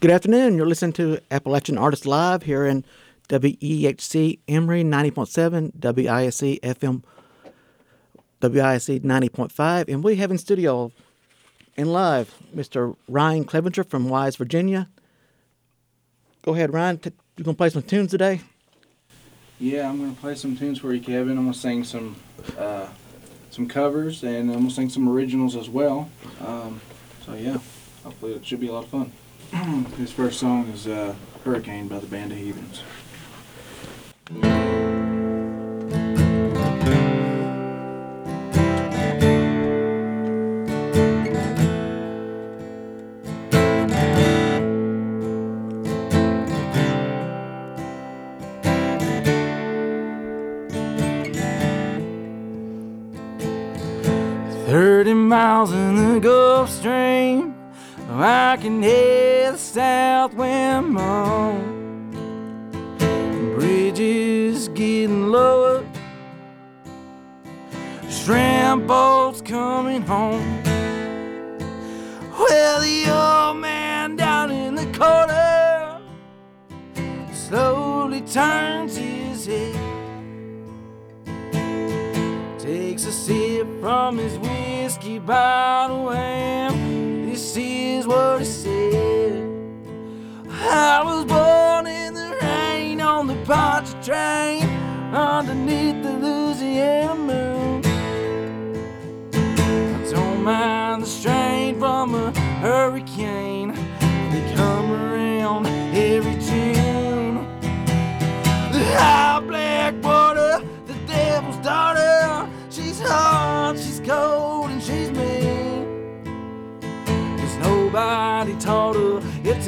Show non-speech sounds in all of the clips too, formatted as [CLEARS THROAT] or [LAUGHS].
Good afternoon. You're listening to Appalachian Artists Live here in WEHC Emory 90.7, WISC FM, WISC 90.5, and we have in studio and live Mr. Ryan Clevinger from Wise, Virginia. Go ahead, Ryan. T- you gonna play some tunes today? Yeah, I'm gonna play some tunes for you, Kevin. I'm gonna sing some uh, some covers, and I'm gonna sing some originals as well. Um, so yeah, hopefully it should be a lot of fun. His first song is uh, "Hurricane" by the Band of Heathens.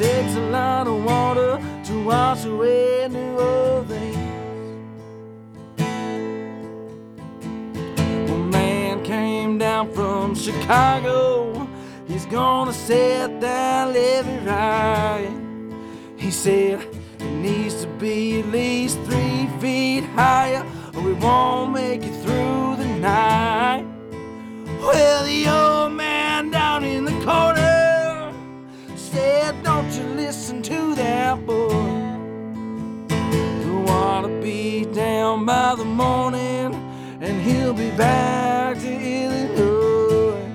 Takes a lot of water to wash away New Orleans. One man came down from Chicago. He's gonna set that levee right. He said it needs to be at least three feet higher, or we won't make it through the night. Well, the old man down in the corner said, Don't you listen to that boy. The water be down by the morning, and he'll be back to Illinois.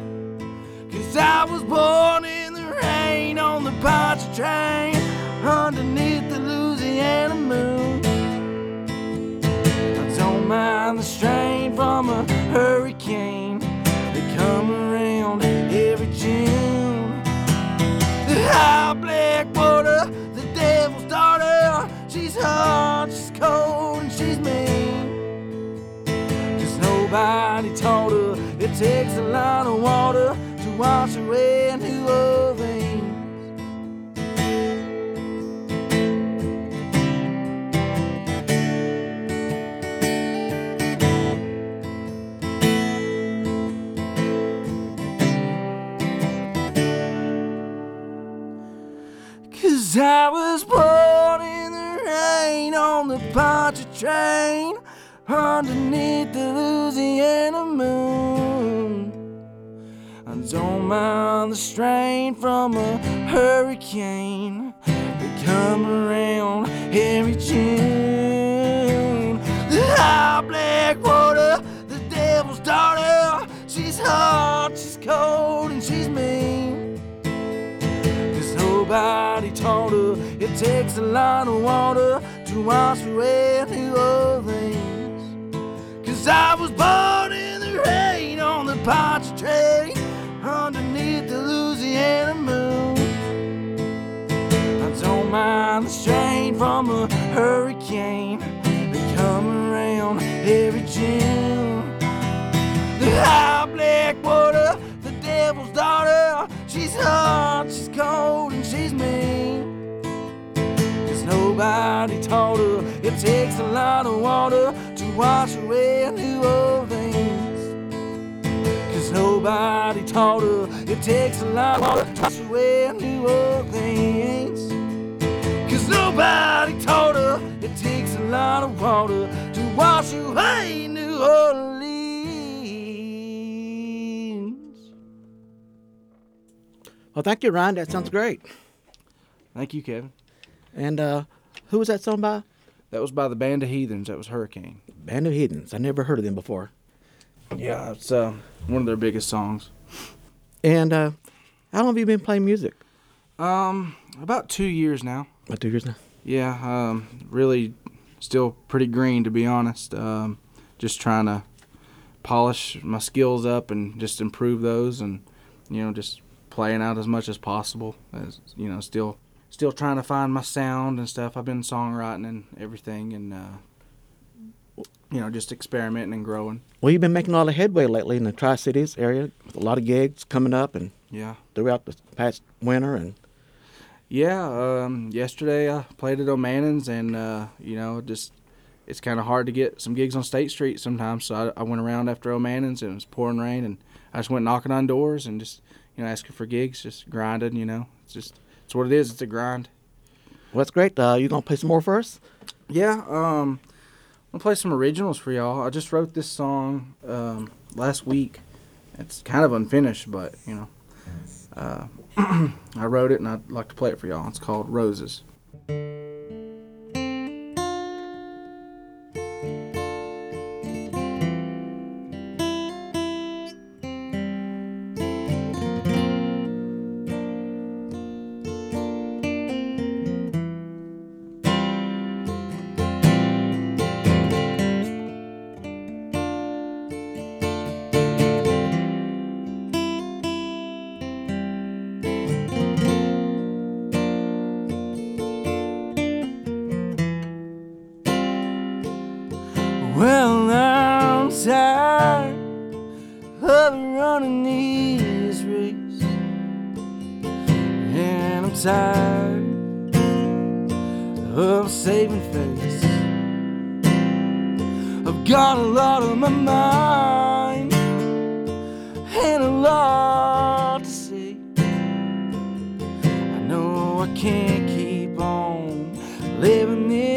Cause I was born in the rain on the Pontchartrain underneath the Louisiana moon. I don't mind the strain from a hurricane high black water, the devil's daughter. She's hot, she's cold, and she's mean. Cause nobody taught her it takes a lot of water to wash away New Orleans. Cause I was born in the rain on the Poncha train underneath the Louisiana moon. I don't mind the strain from a hurricane that come around every June. The high black water, the devil's daughter. She's hot, she's cold, and she's mean. Cause nobody it takes a lot of water to wash away New Orleans. Cause I was born in the rain on the Pontchartrain underneath the Louisiana moon. I don't mind the strain from a hurricane that come around every June. The high black water, the devil's daughter. She's hot, she's cold, nobody taught her it takes a lot of water to wash away New Orleans. Cause nobody taught her it takes a lot of water to wash away New Orleans. Cause nobody taught her it takes a lot of water to wash away New Orleans. Well, thank you, Ryan. That sounds great. Thank you, Kevin. And uh, who was that song by? That was by the Band of Heathens. That was Hurricane. Band of Heathens. I never heard of them before. Yeah, it's uh, one of their biggest songs. And uh, how long have you been playing music? Um, about two years now. About two years now. Yeah, um, really still pretty green to be honest. Um, just trying to polish my skills up and just improve those, and you know, just playing out as much as possible. As you know, still still trying to find my sound and stuff. I've been songwriting and everything, and uh, you know, just experimenting and growing. Well, you've been making a lot of headway lately in the Tri Cities area with a lot of gigs coming up and Yeah. throughout the past winter. And Yeah, um, yesterday I played at O'Mainnin's, and uh, you know, just it's kind of hard to get some gigs on State Street sometimes. So I, I went around after O'Mainnin's, and it was pouring rain, and I just went knocking on doors and just you know asking for gigs, just grinding. You know, it's just it's what it is. It's a grind. well, that's great. Uh, you gonna play some more for us? Yeah, um, I'm gonna play some originals for y'all. I just wrote this song um, last week. It's kind of unfinished, but you know, uh, [CLEARS THROAT] I wrote it and I'd like to play it for y'all. It's called Roses. Living this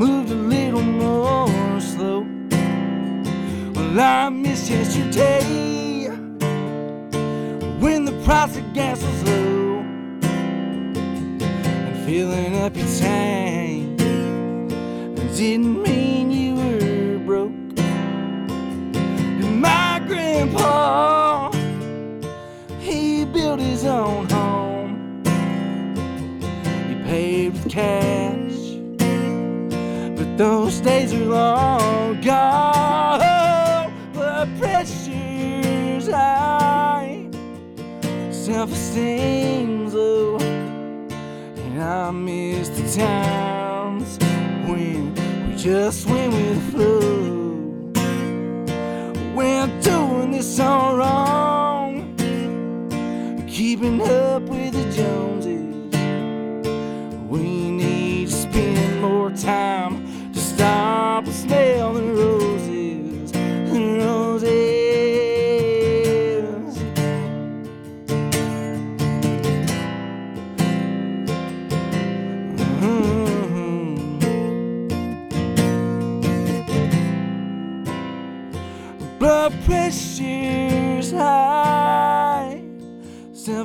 moved a little more slow. Well, I miss yesterday when the price of gas was low and filling up your tank didn't mean you those days are long gone. Blood pressure's high, self-esteem's low, and I miss the times when we just went with the flow. We're doing this all wrong, keeping up with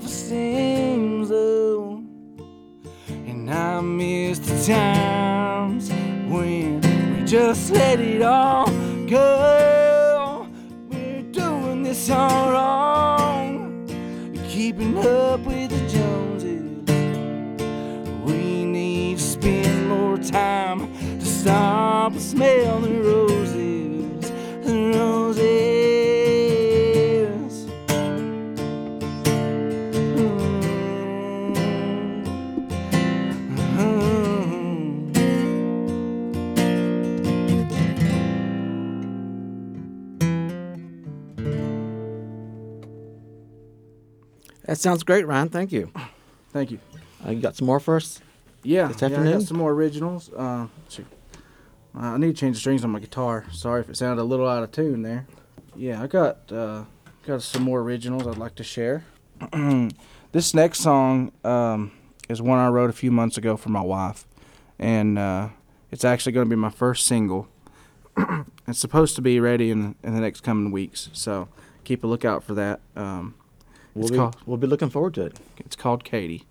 self-esteem's low, oh. and I miss the times when we just let it all go. We're doing this all wrong, keeping up with the Joneses. We need to spend more time to stop and smell the roses, That sounds great, Ryan. Thank you. Thank you. Uh, you got some more for us? Yeah, This yeah, I afternoon? got some more originals. Uh. Uh, I need to change the strings on my guitar. Sorry if it sounded a little out of tune there. Yeah, I got uh, got some more originals I'd like to share. [CLEARS THROAT] this next song um, is one I wrote a few months ago for my wife, and uh, it's actually going to be my first single. [CLEARS THROAT] it's supposed to be ready in in the next coming weeks, so keep a lookout for that. Um, We'll It's be, called- we'll be looking forward to it. it's called Katie.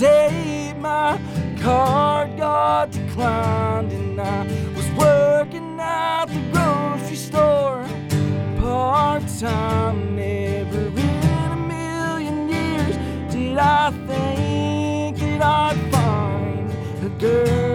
My card got declined, and I was working at the grocery store part time. Never in a million years did I think that I'd find a girl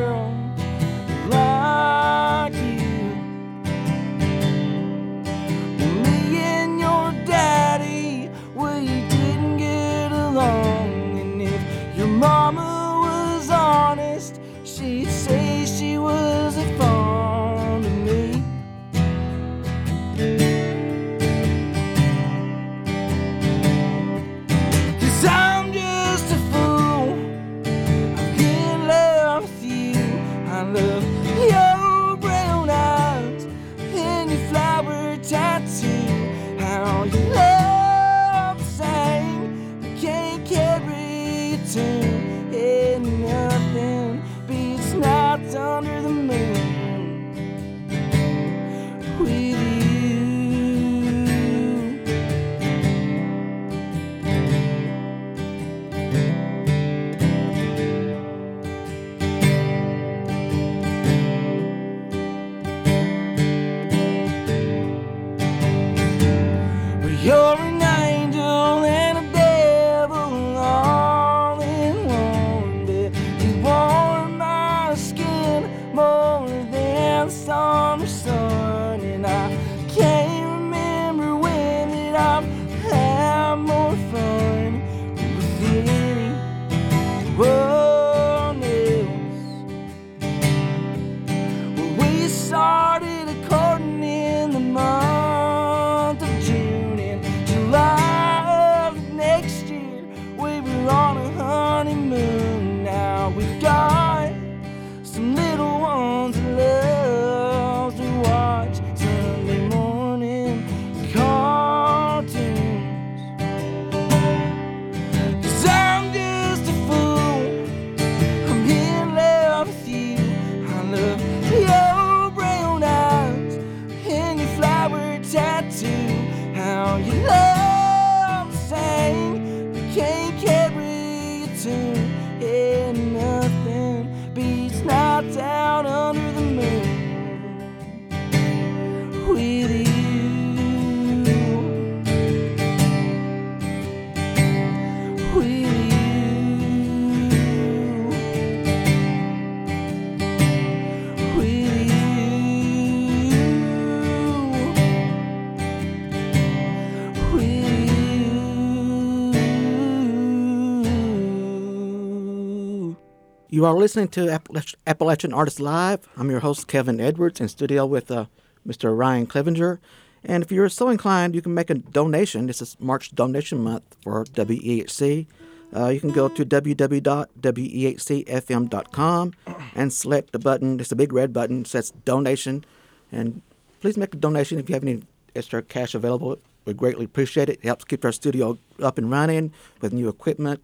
you. Are listening to Appalach- Appalachian Artists Live. I'm your host, Kevin Edwards, in studio with uh, Mr. Ryan Clevinger. And if you're so inclined, you can make a donation. This is March donation month for WEHC. Uh, you can go to www.wehcfm.com and select the button. It's a big red button. It says donation. And please make a donation if you have any extra cash available. We greatly appreciate it. It helps keep our studio up and running with new equipment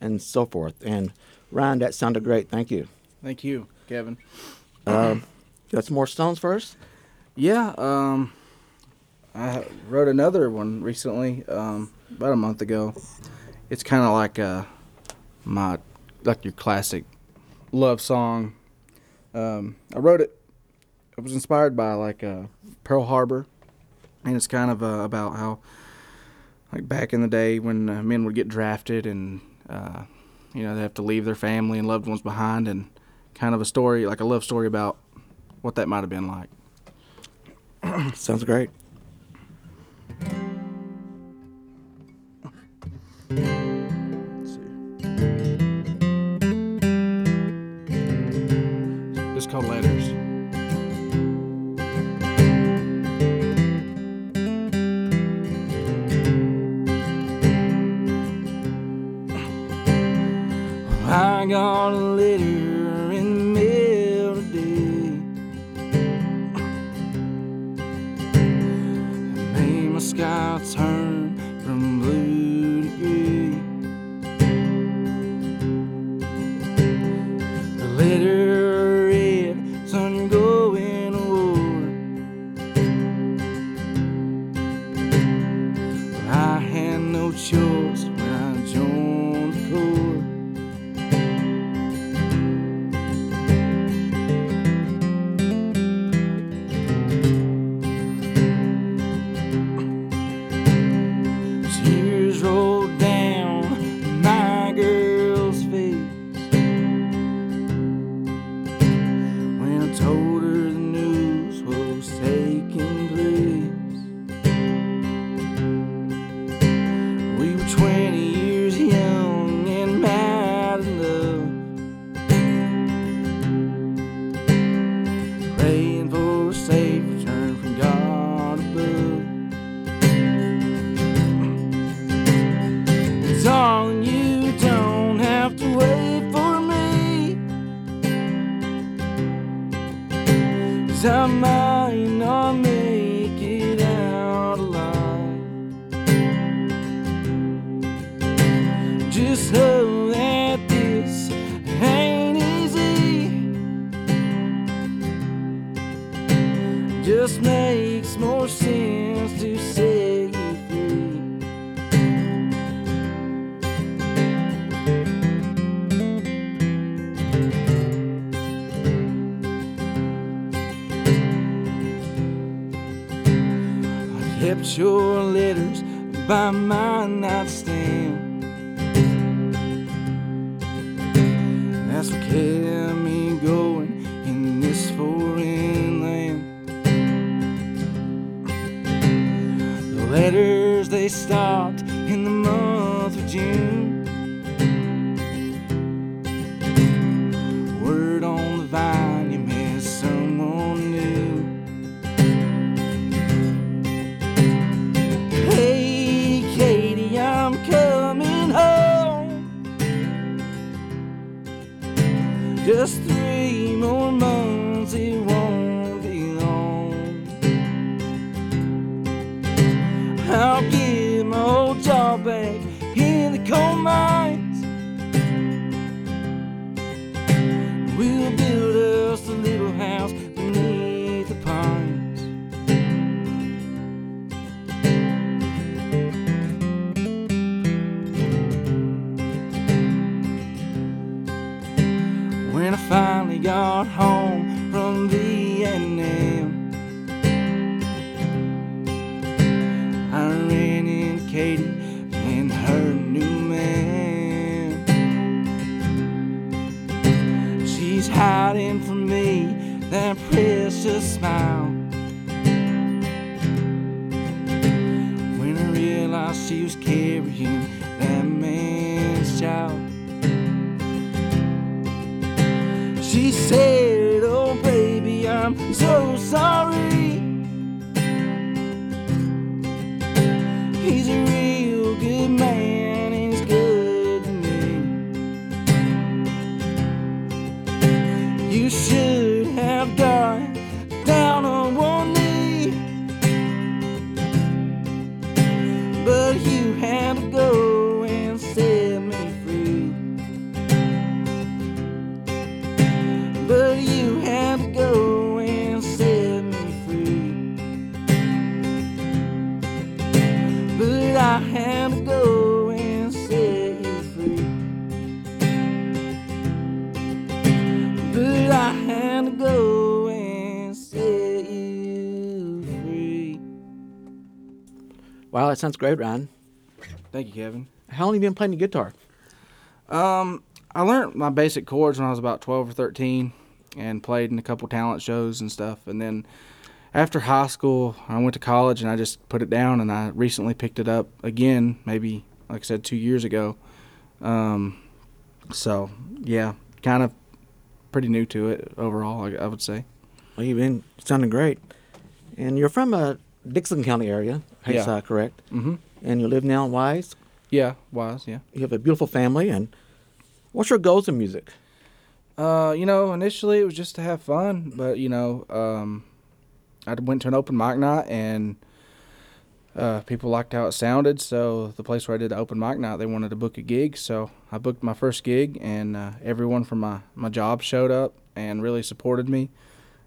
and so forth. And Ryan, that sounded great. Thank you. Thank you, Kevin. Um, got some more stones for us? Yeah, um, I wrote another one recently, um, about a month ago. It's kind of like uh, my like your classic love song. Um, I wrote it. I was inspired by like uh, Pearl Harbor, and it's kind of uh, about how like back in the day when uh, men would get drafted and uh, you know they have to leave their family and loved ones behind, and kind of a story like a love story about what that might have been like. [CLEARS THROAT] Sounds great. Wow, that sounds great, Ryan. Thank you, Kevin. How long have you been playing the guitar? Um, I learned my basic chords when I was about 12 or 13 and played in a couple talent shows and stuff. And then after high school, I went to college and I just put it down and I recently picked it up again, maybe, like I said, two years ago. Um, so, yeah, kind of pretty new to it overall, I, I would say. Well, you've been sounding great. And you're from uh, Dickenson County area, Yeah. Haysi, correct? Mm-hmm. And you live now in Wise. Yeah, Wise, yeah. You have a beautiful family. And what's your goals in music? Uh, you know, initially it was just to have fun, but you know, um, I went to an open mic night and uh, people liked how it sounded. So the place where I did the open mic night, they wanted to book a gig. So I booked my first gig, and uh, everyone from my my job showed up and really supported me,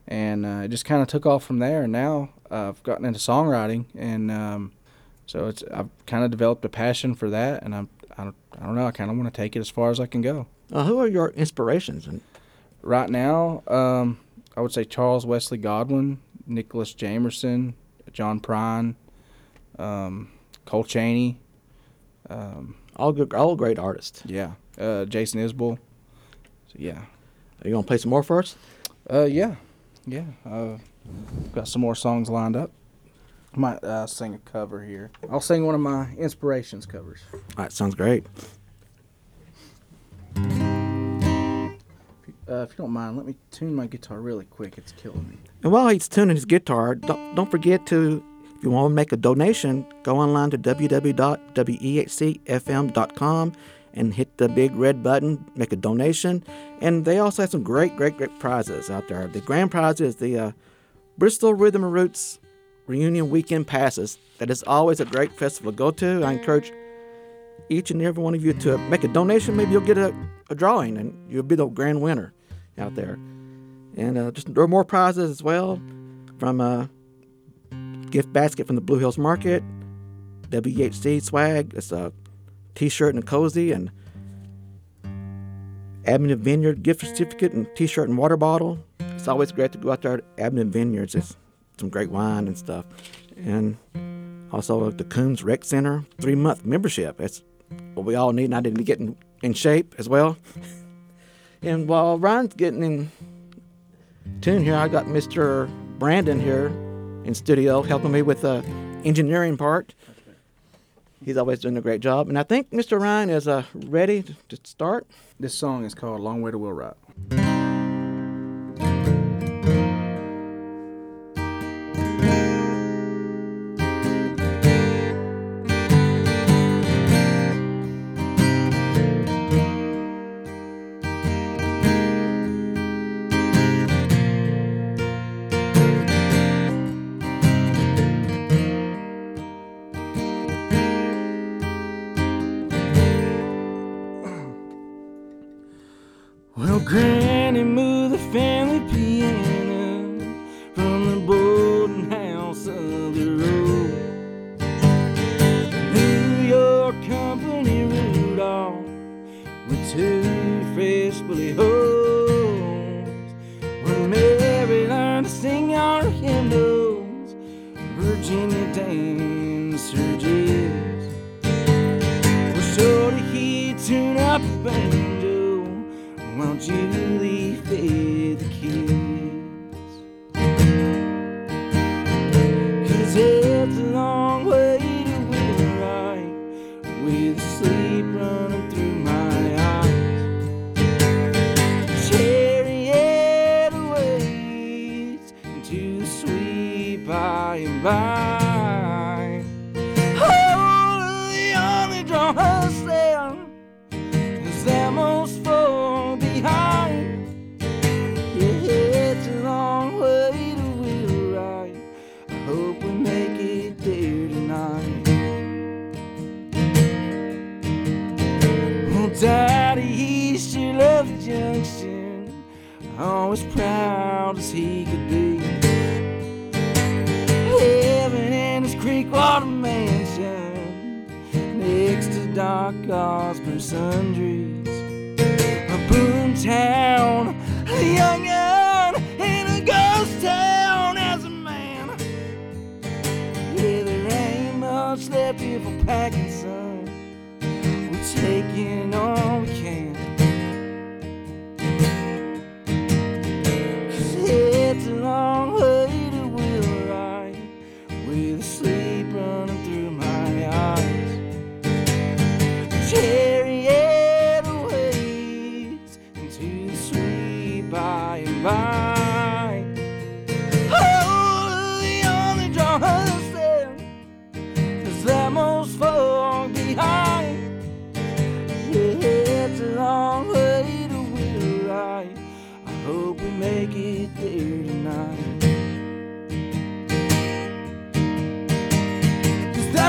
and uh, it just kind of took off from there. And now uh, I've gotten into songwriting, and um, so it's I've kind of developed a passion for that, and I'm I don't, I don't know I kind of want to take it as far as I can go Uh, who are your inspirations? And right now, um, I would say Charles Wesley Godwin, Nicholas Jamerson, John Prine, um, Cole Chaney, um, all good, all great artists. yeah, uh, Jason Isbell. So, yeah, Are you gonna play some more for us? uh, yeah, yeah. Uh, got some more songs lined up. I might uh, sing a cover here. I'll sing one of my inspirations covers. All right, sounds great. Uh, if you don't mind, let me tune my guitar really quick. It's killing me. And while he's tuning his guitar, don't, don't forget to, if you want to make a donation, go online to www.wehcfm.com and hit the big red button, make a donation. And they also have some great, great, great prizes out there. The grand prize is the uh, Bristol Rhythm and Roots Reunion Weekend Passes. That is always a great festival to go to. I encourage each and every one of you to make a donation. Maybe you'll get a, a drawing and you'll be the grand winner out there. And uh, just there are more prizes as well from a gift basket from the Blue Hills Market, WHC swag. It's a T-shirt and cozy, and Abingdon Vineyard gift certificate and T-shirt and water bottle. It's always great to go out there to Abingdon Vineyards. It's some great wine and stuff, and also the Coombs Rec Center three month membership. That's what we all need, and I didn't get in, in shape as well. [LAUGHS] and while Ryan's getting in tune here, I got Mr. Brandon here in studio helping me with the engineering part. He's always doing a great job, and I think Mr. Ryan is uh, ready to start. This song is called "Long Way to Wheelwright." Well,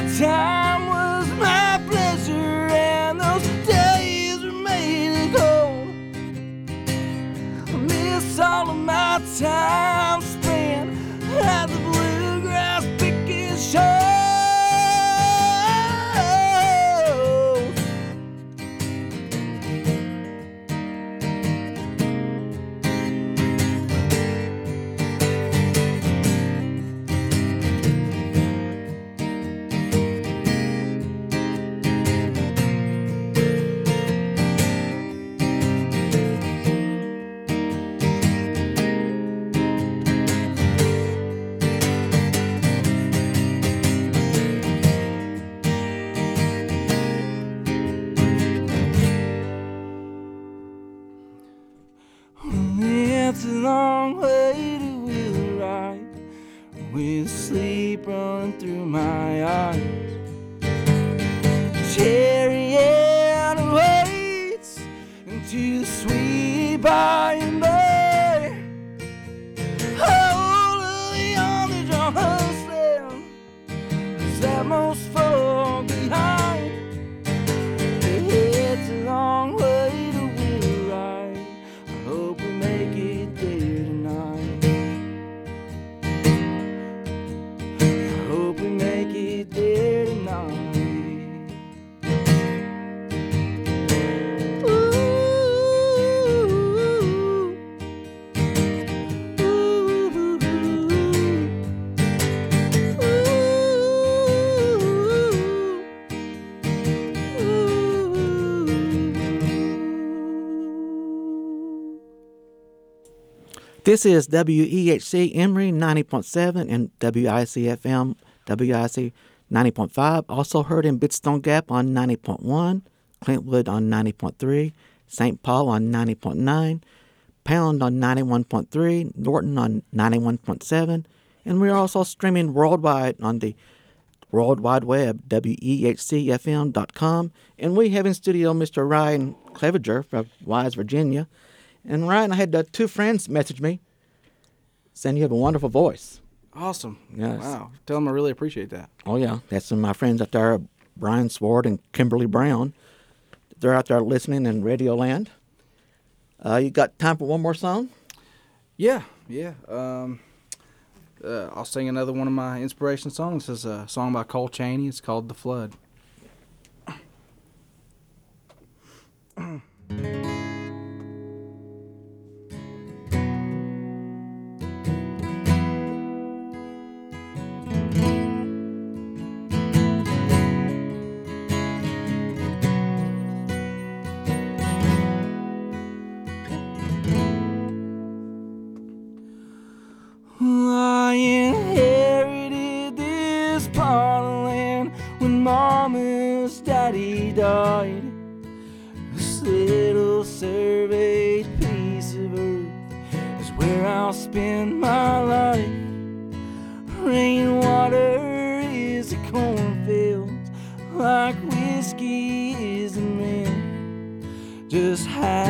time This is WEHC Emory 90.7 and WIC FM, WIC 90.5. Also heard in Big Stone Gap on 90.1, Clintwood on 90.3, St. Paul on 90.9, Pound on 91.3, Norton on 91.7, and we're also streaming worldwide on the World Wide Web, WEHCFM.com. And we have in studio Mr. Ryan Clevinger from Wise, Virginia. And Ryan, I had uh, two friends message me saying you have a wonderful voice. Awesome. Yes. Wow. Tell them I really appreciate that. Oh, yeah. That's some of my friends out there, Brian Sward and Kimberly Brown. They're out there listening in Radio Land. Uh, you got time for one more song? Yeah, yeah. Um, uh, I'll sing another one of my inspiration songs. This is a song by Cole Chaney. It's called The Flood. [CLEARS THROAT] Just have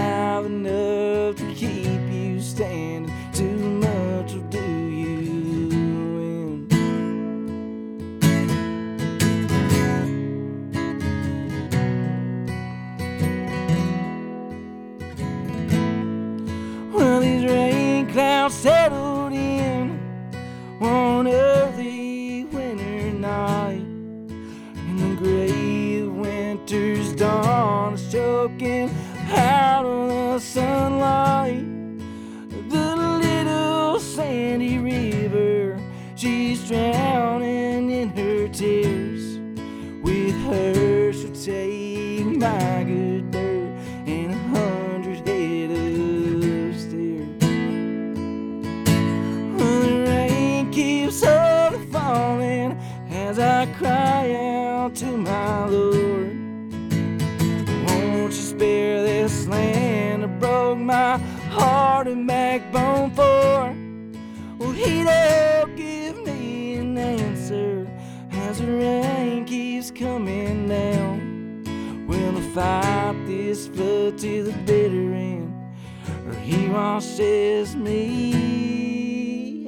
me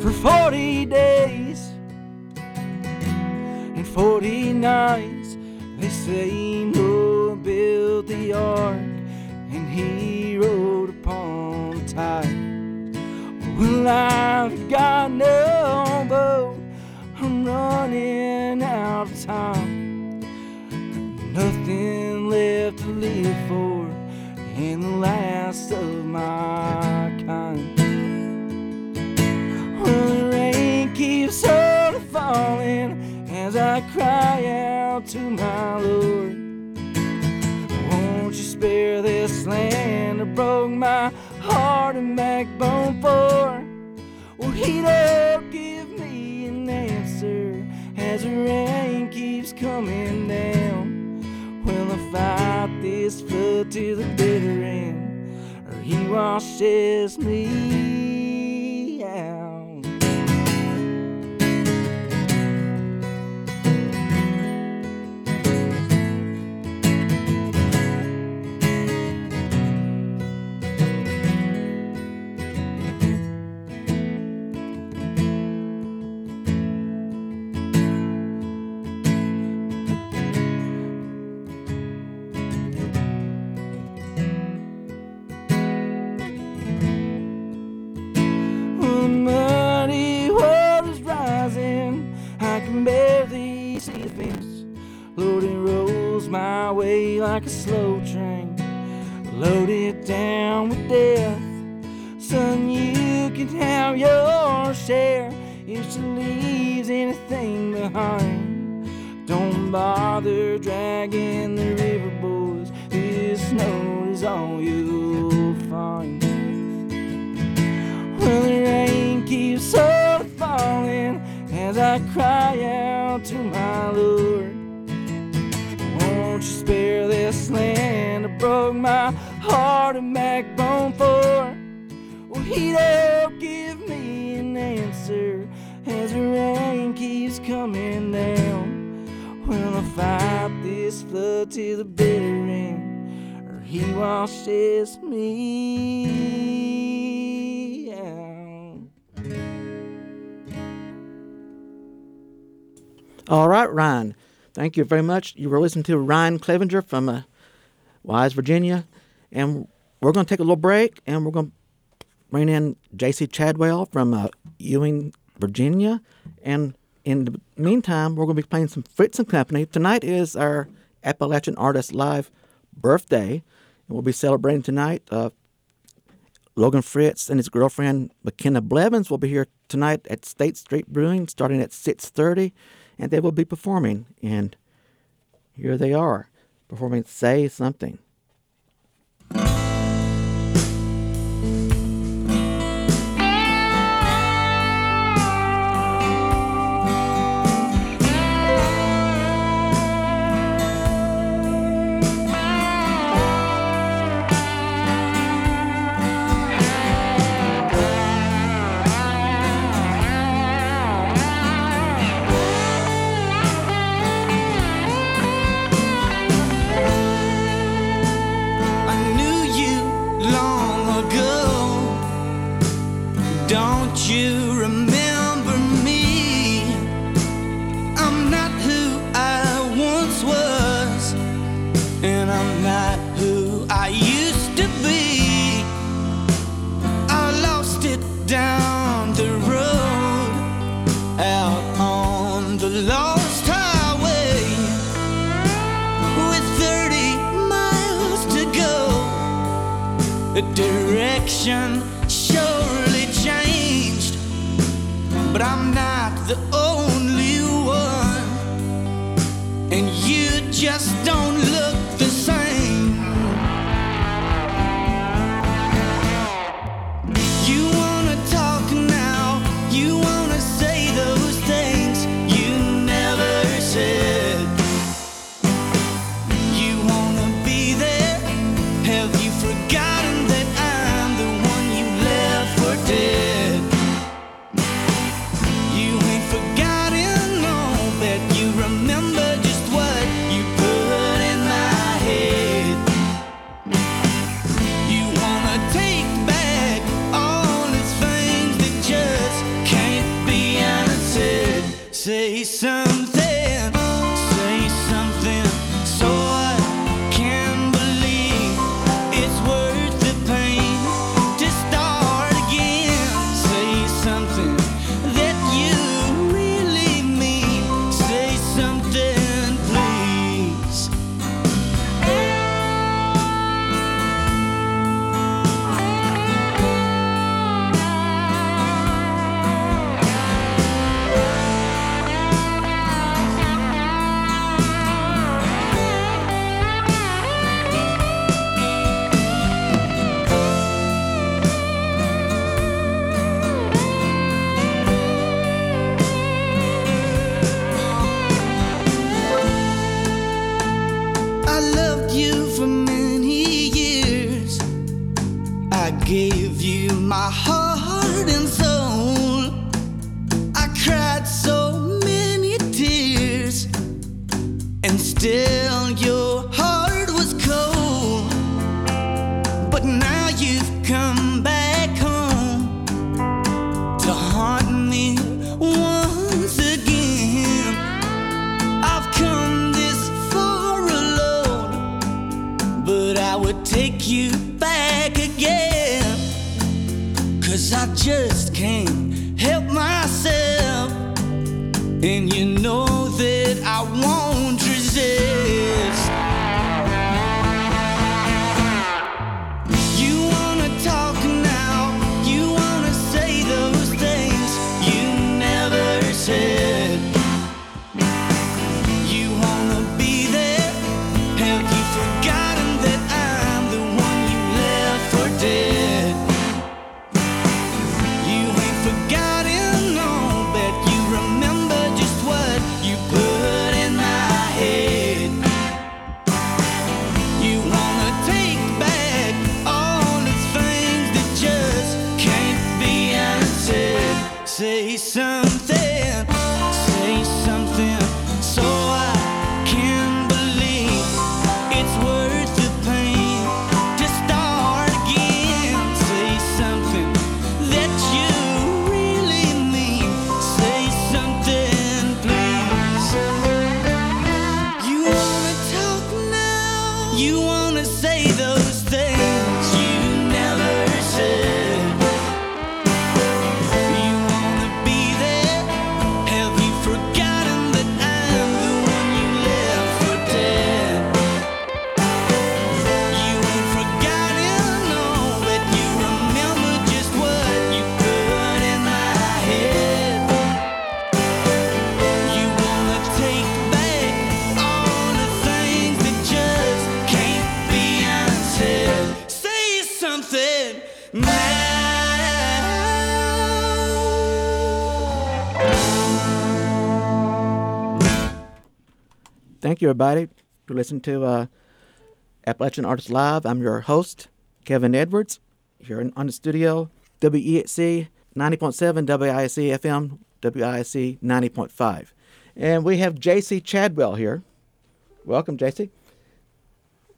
for 40 days and 40 nights. They say I've got Don't give me an answer as the rain keeps coming down. Will I fight this flood to the bitter end, or he washes me my way like a slow train. Loaded down with death. Son, you can have your share if she leaves anything behind. Don't bother dragging the river, boys. This snow is all you'll find. Well, the rain keeps on falling as I cry out to my Lord. Broke my heart and backbone for. Well, he don't give me an answer as the rain keeps coming down. Will I fight this flood to the bitter end, or he washes me? All right, Ryan. Thank you very much. You were listening to Ryan Clevinger from uh, Wise, Virginia. And we're going to take a little break and we're going to bring in Jacy Chadwell from uh, Ewing, Virginia. And in the meantime, we're going to be playing some Fritz and Company. Tonight is our Appalachian Artist Live birthday. And we'll be celebrating tonight. Uh, Logan Fritz and his girlfriend McKenna Blevins will be here tonight at State Street Brewing starting at 6.30 and they will be performing. And here they are performing Say Something. surely changed, but I'm not the you, everybody. You're listening to uh, Appalachian Artists Live. I'm your host, Kevin Edwards. Here in, on the studio, WEHC 90.7, WIC FM, WIC 90.5. And we have Jacy Chadwell here. Welcome, Jacy.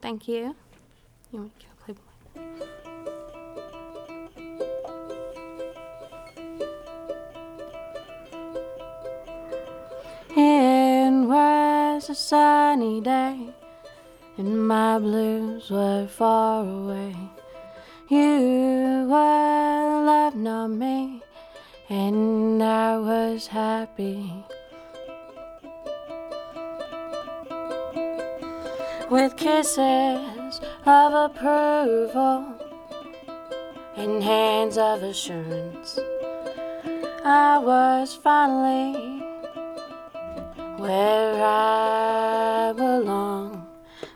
Thank you. you and why was a sunny day, and my blues were far away. You were loving not me, and I was happy. With kisses of approval and hands of assurance, I was finally where I belong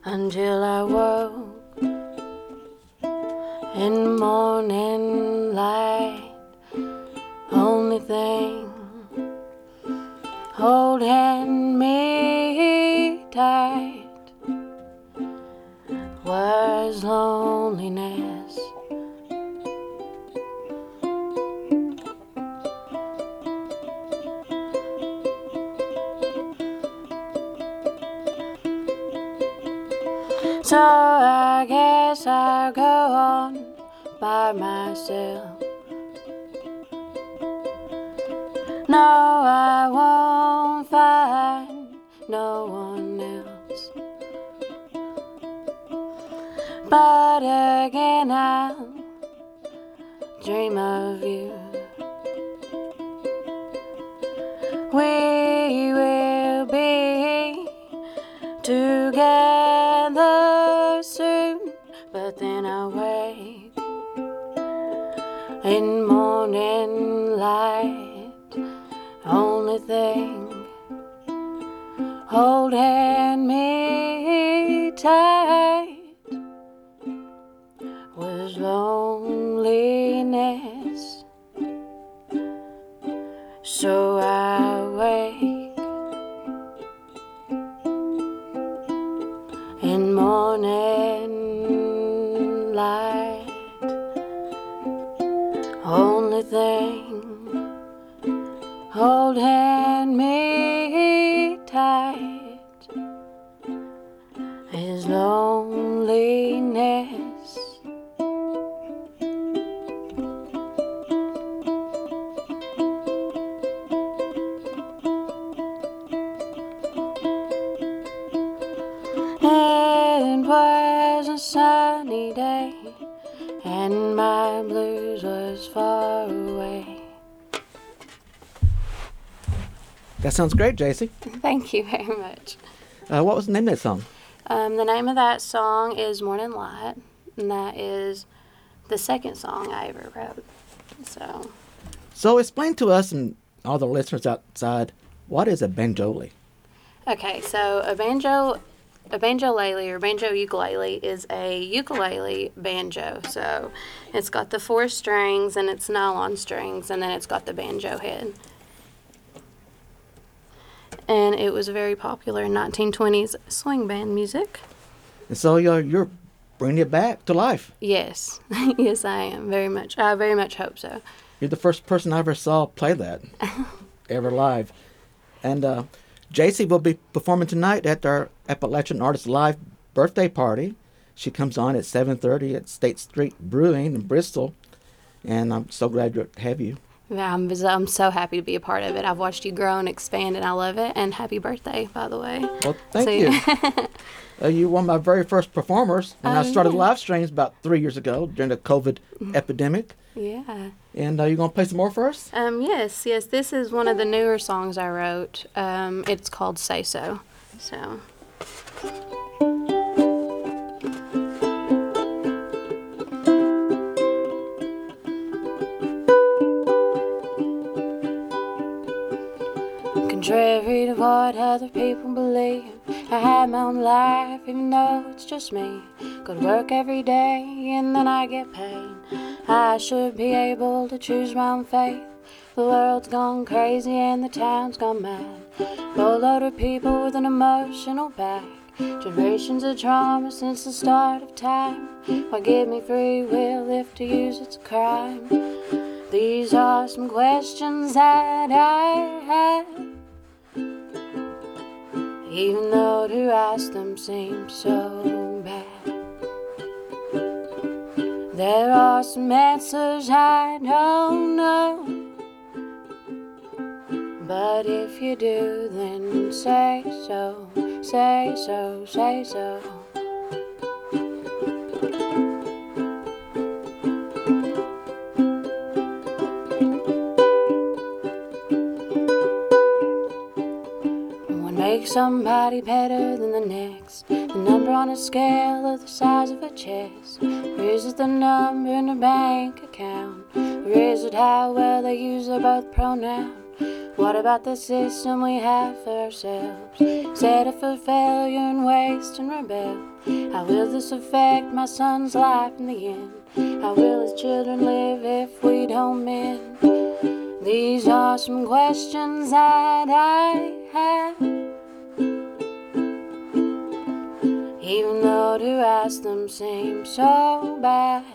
until I woke in morning light. Only thing holding me tight was loneliness. Guess I'll go on by myself. No, I won't find no one else. But again, I'll dream of you. Holding me loneliness. It was a sunny day, and my blues was far away. That sounds great, Jacy. Thank you very much. Uh, what was the name of that song? Um, the name of that song is Morning Light, and that is the second song I ever wrote. So, So explain to us and all the listeners outside, what is a banjoli? okay, so a banjo, a banjo banjolele or banjo ukulele is a ukulele banjo. So, it's got the four strings and it's nylon strings, and then it's got the banjo head. And it was very popular in 1920s swing band music. And so you're, you're bringing it back to life. Yes, [LAUGHS] yes, I am very much. I very much hope so. You're the first person I ever saw play that [LAUGHS] ever live. And uh, Jacy will be performing tonight at our Appalachian Artist Live birthday party. She comes on at 7.30 at State Street Brewing in Bristol. And I'm so glad to have you. Yeah, I'm, I'm so happy to be a part of it. I've watched you grow and expand, and I love it. And happy birthday, by the way. Well, thank So- you. uh, you were one of my very first performers when I Oh, started yeah. live streams about three years ago during the COVID epidemic. Yeah. And uh, you going to play some more for us? Um, yes, yes. This is one of the newer songs I wrote. Um, it's called Say So. So. Contrary to what other people believe, I have my own life, even though it's just me. Go to work every day and then I get paid. I should be able to choose my own fate. The world's gone crazy and the town's gone mad. Boatload of people with an emotional back. Generations of trauma since the start of time. Why give me free will if to use it's a crime? These are some questions that I have. Even though to ask them seems so bad. There are some answers I don't know. But if you do, then say so, say so, say so. Somebody better than the next. The number on a scale of the size of a chest. Or is it the number in a bank account? Or is it how well they use their both pronoun? What about the system we have for ourselves? Set up for failure and waste and rebel. How will this affect my son's life in the end? How will his children live if we don't mend? These are some questions that I have. Even though to ask them seems so bad.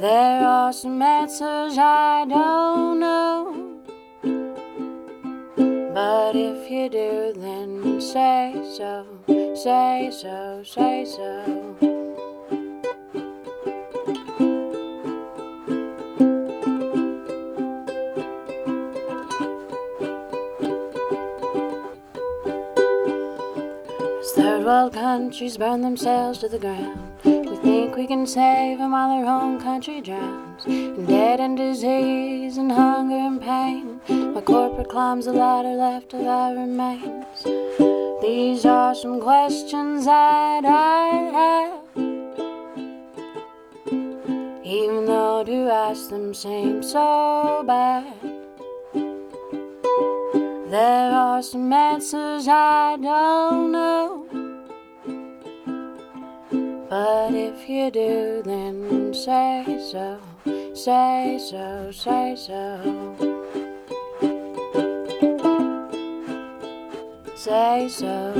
There are some answers I don't know. But if you do, then say so, say so, say so. World countries burn themselves to the ground, we think we can save them while their own country drowns in debt and disease and hunger and pain. While corporate climbs the ladder left of our remains. These are some questions that I have. Even though to ask them seems so bad. There are some answers I don't know. But if you do, then say so, say so, say so. Say so.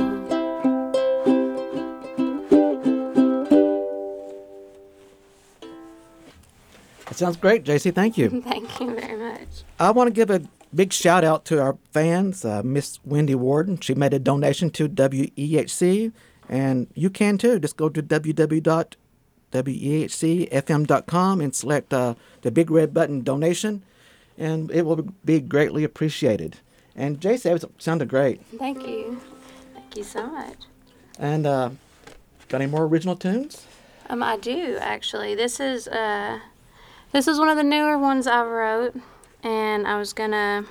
That sounds great, Jacy. Thank you. [LAUGHS] Thank you very much. I want to give a big shout out to our fans, uh, Miss Wendy Warden. She made a donation to WEHC, and you can too. Just go to www.wehcfm.com and select uh, the big red button donation, and it will be greatly appreciated. And Jay that was- sounded great. Thank you. Thank you so much. And uh, got any more original tunes? Um, I do actually. This is uh, this is one of the newer ones I wrote, and I was gonna,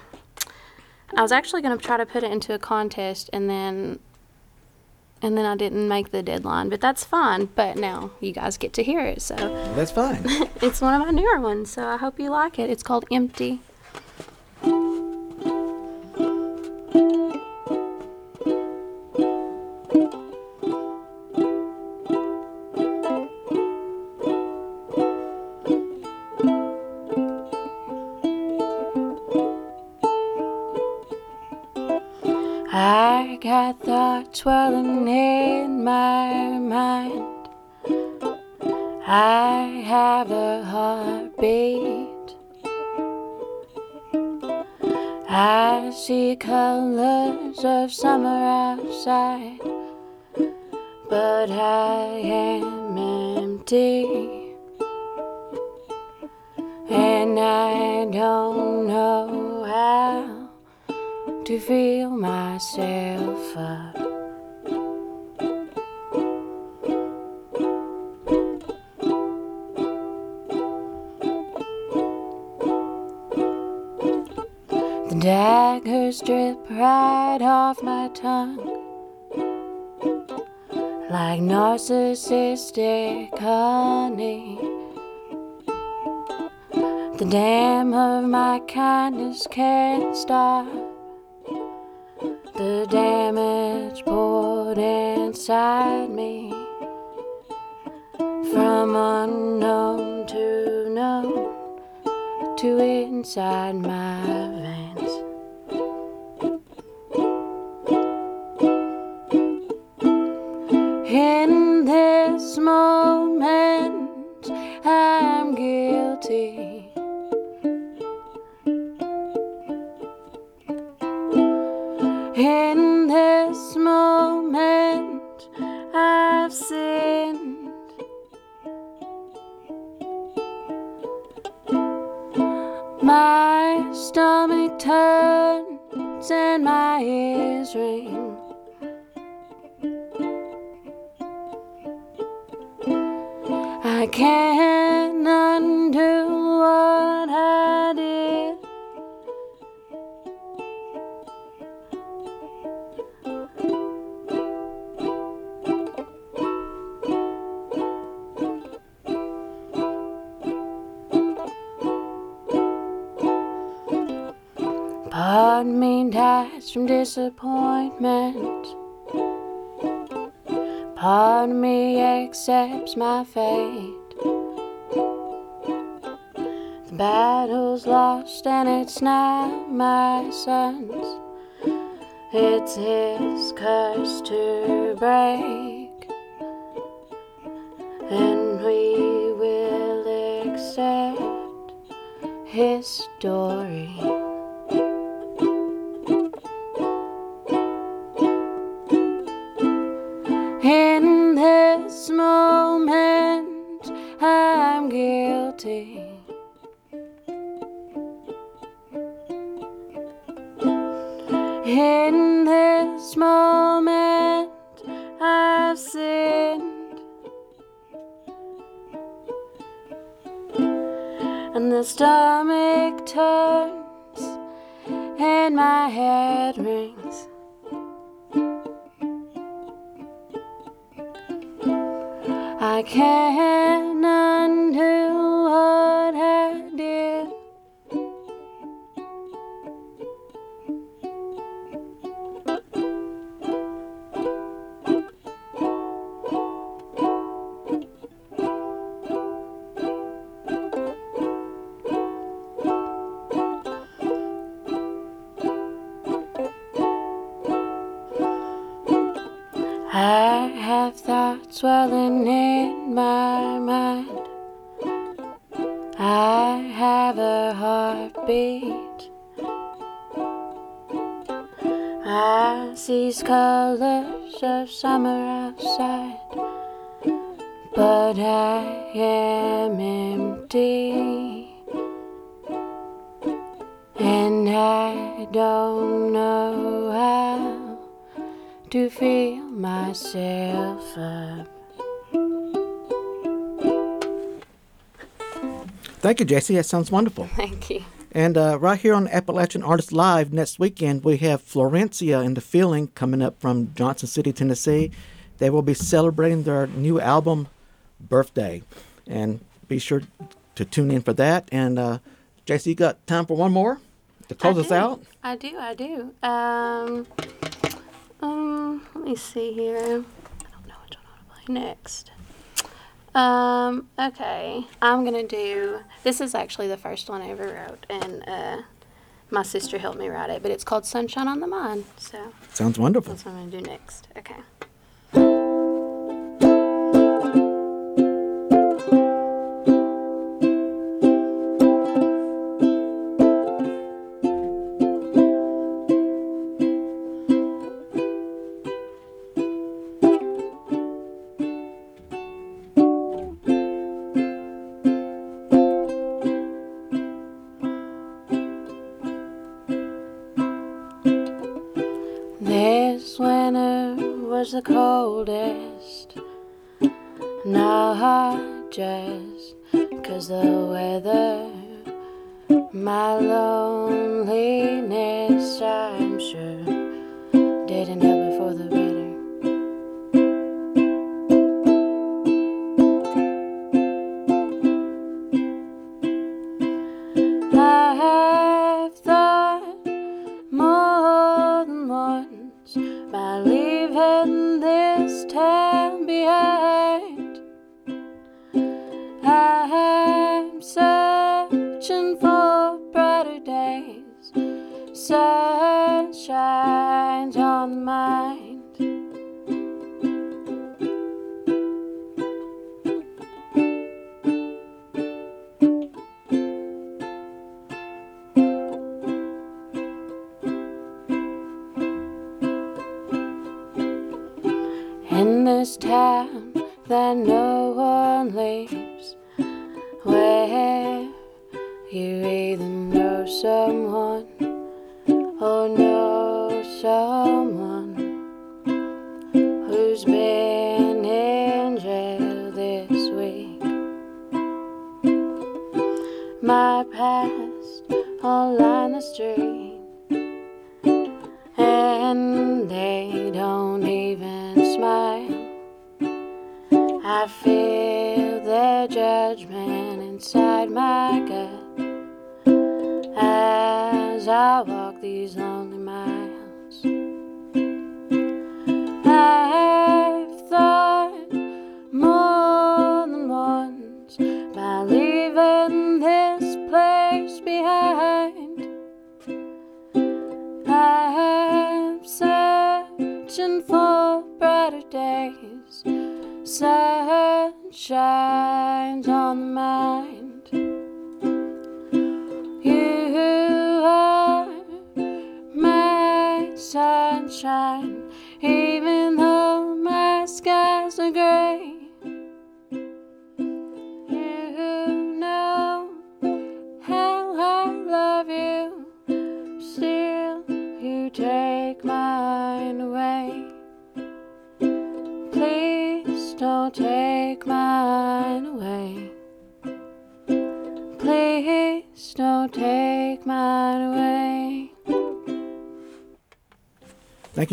I was actually gonna try to put it into a contest, and then, and then I didn't make the deadline. But that's fine. But now you guys get to hear it, so That's fine. [LAUGHS] it's one of my newer ones. So I hope you like it. It's called Empty. Thoughts swirling in my mind. I have a heartbeat. I see colors of summer outside, but I am empty. And I don't know how to feel myself up. Daggers drip right off my tongue like narcissistic honey. The dam of my kindness can't stop the damage poured inside me from unknown to known to inside my veins. In this moment, I'm guilty. In this moment, I've sinned. My stomach turns and my ears ring. Disappointment. Part of me accepts my fate. The battle's lost and it's not my son's. It's his curse to break. And we will accept his story. And the stomach turns, and my head rings. I can't Jacy. That sounds wonderful. [LAUGHS] Thank you. And uh, right here on Appalachian Artists Live next weekend, we have Florencia and the Feeling coming up from Johnson City, Tennessee. They will be celebrating their new album, Birthday. And be sure to tune in for that. And uh, Jacy, you got time for one more to close us out? I do, I do. Um, um, let me see here. I don't know which one I want to play next. Um, okay. I'm gonna do this is actually the first one I ever wrote and uh my sister helped me write it, but it's called Sunshine on the Mind. So Sounds wonderful. that's what I'm gonna do next. Okay.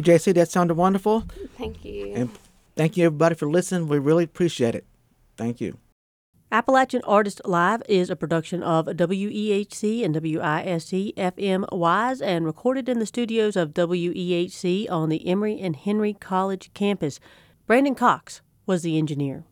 Jacy. That sounded wonderful. Thank you. And thank you, everybody, for listening. We really appreciate it. Thank you. Appalachian Artist Live is a production of WEHC and WISC FM Wise and recorded in the studios of WEHC on the Emory and Henry College campus. Brandon Cox was the engineer.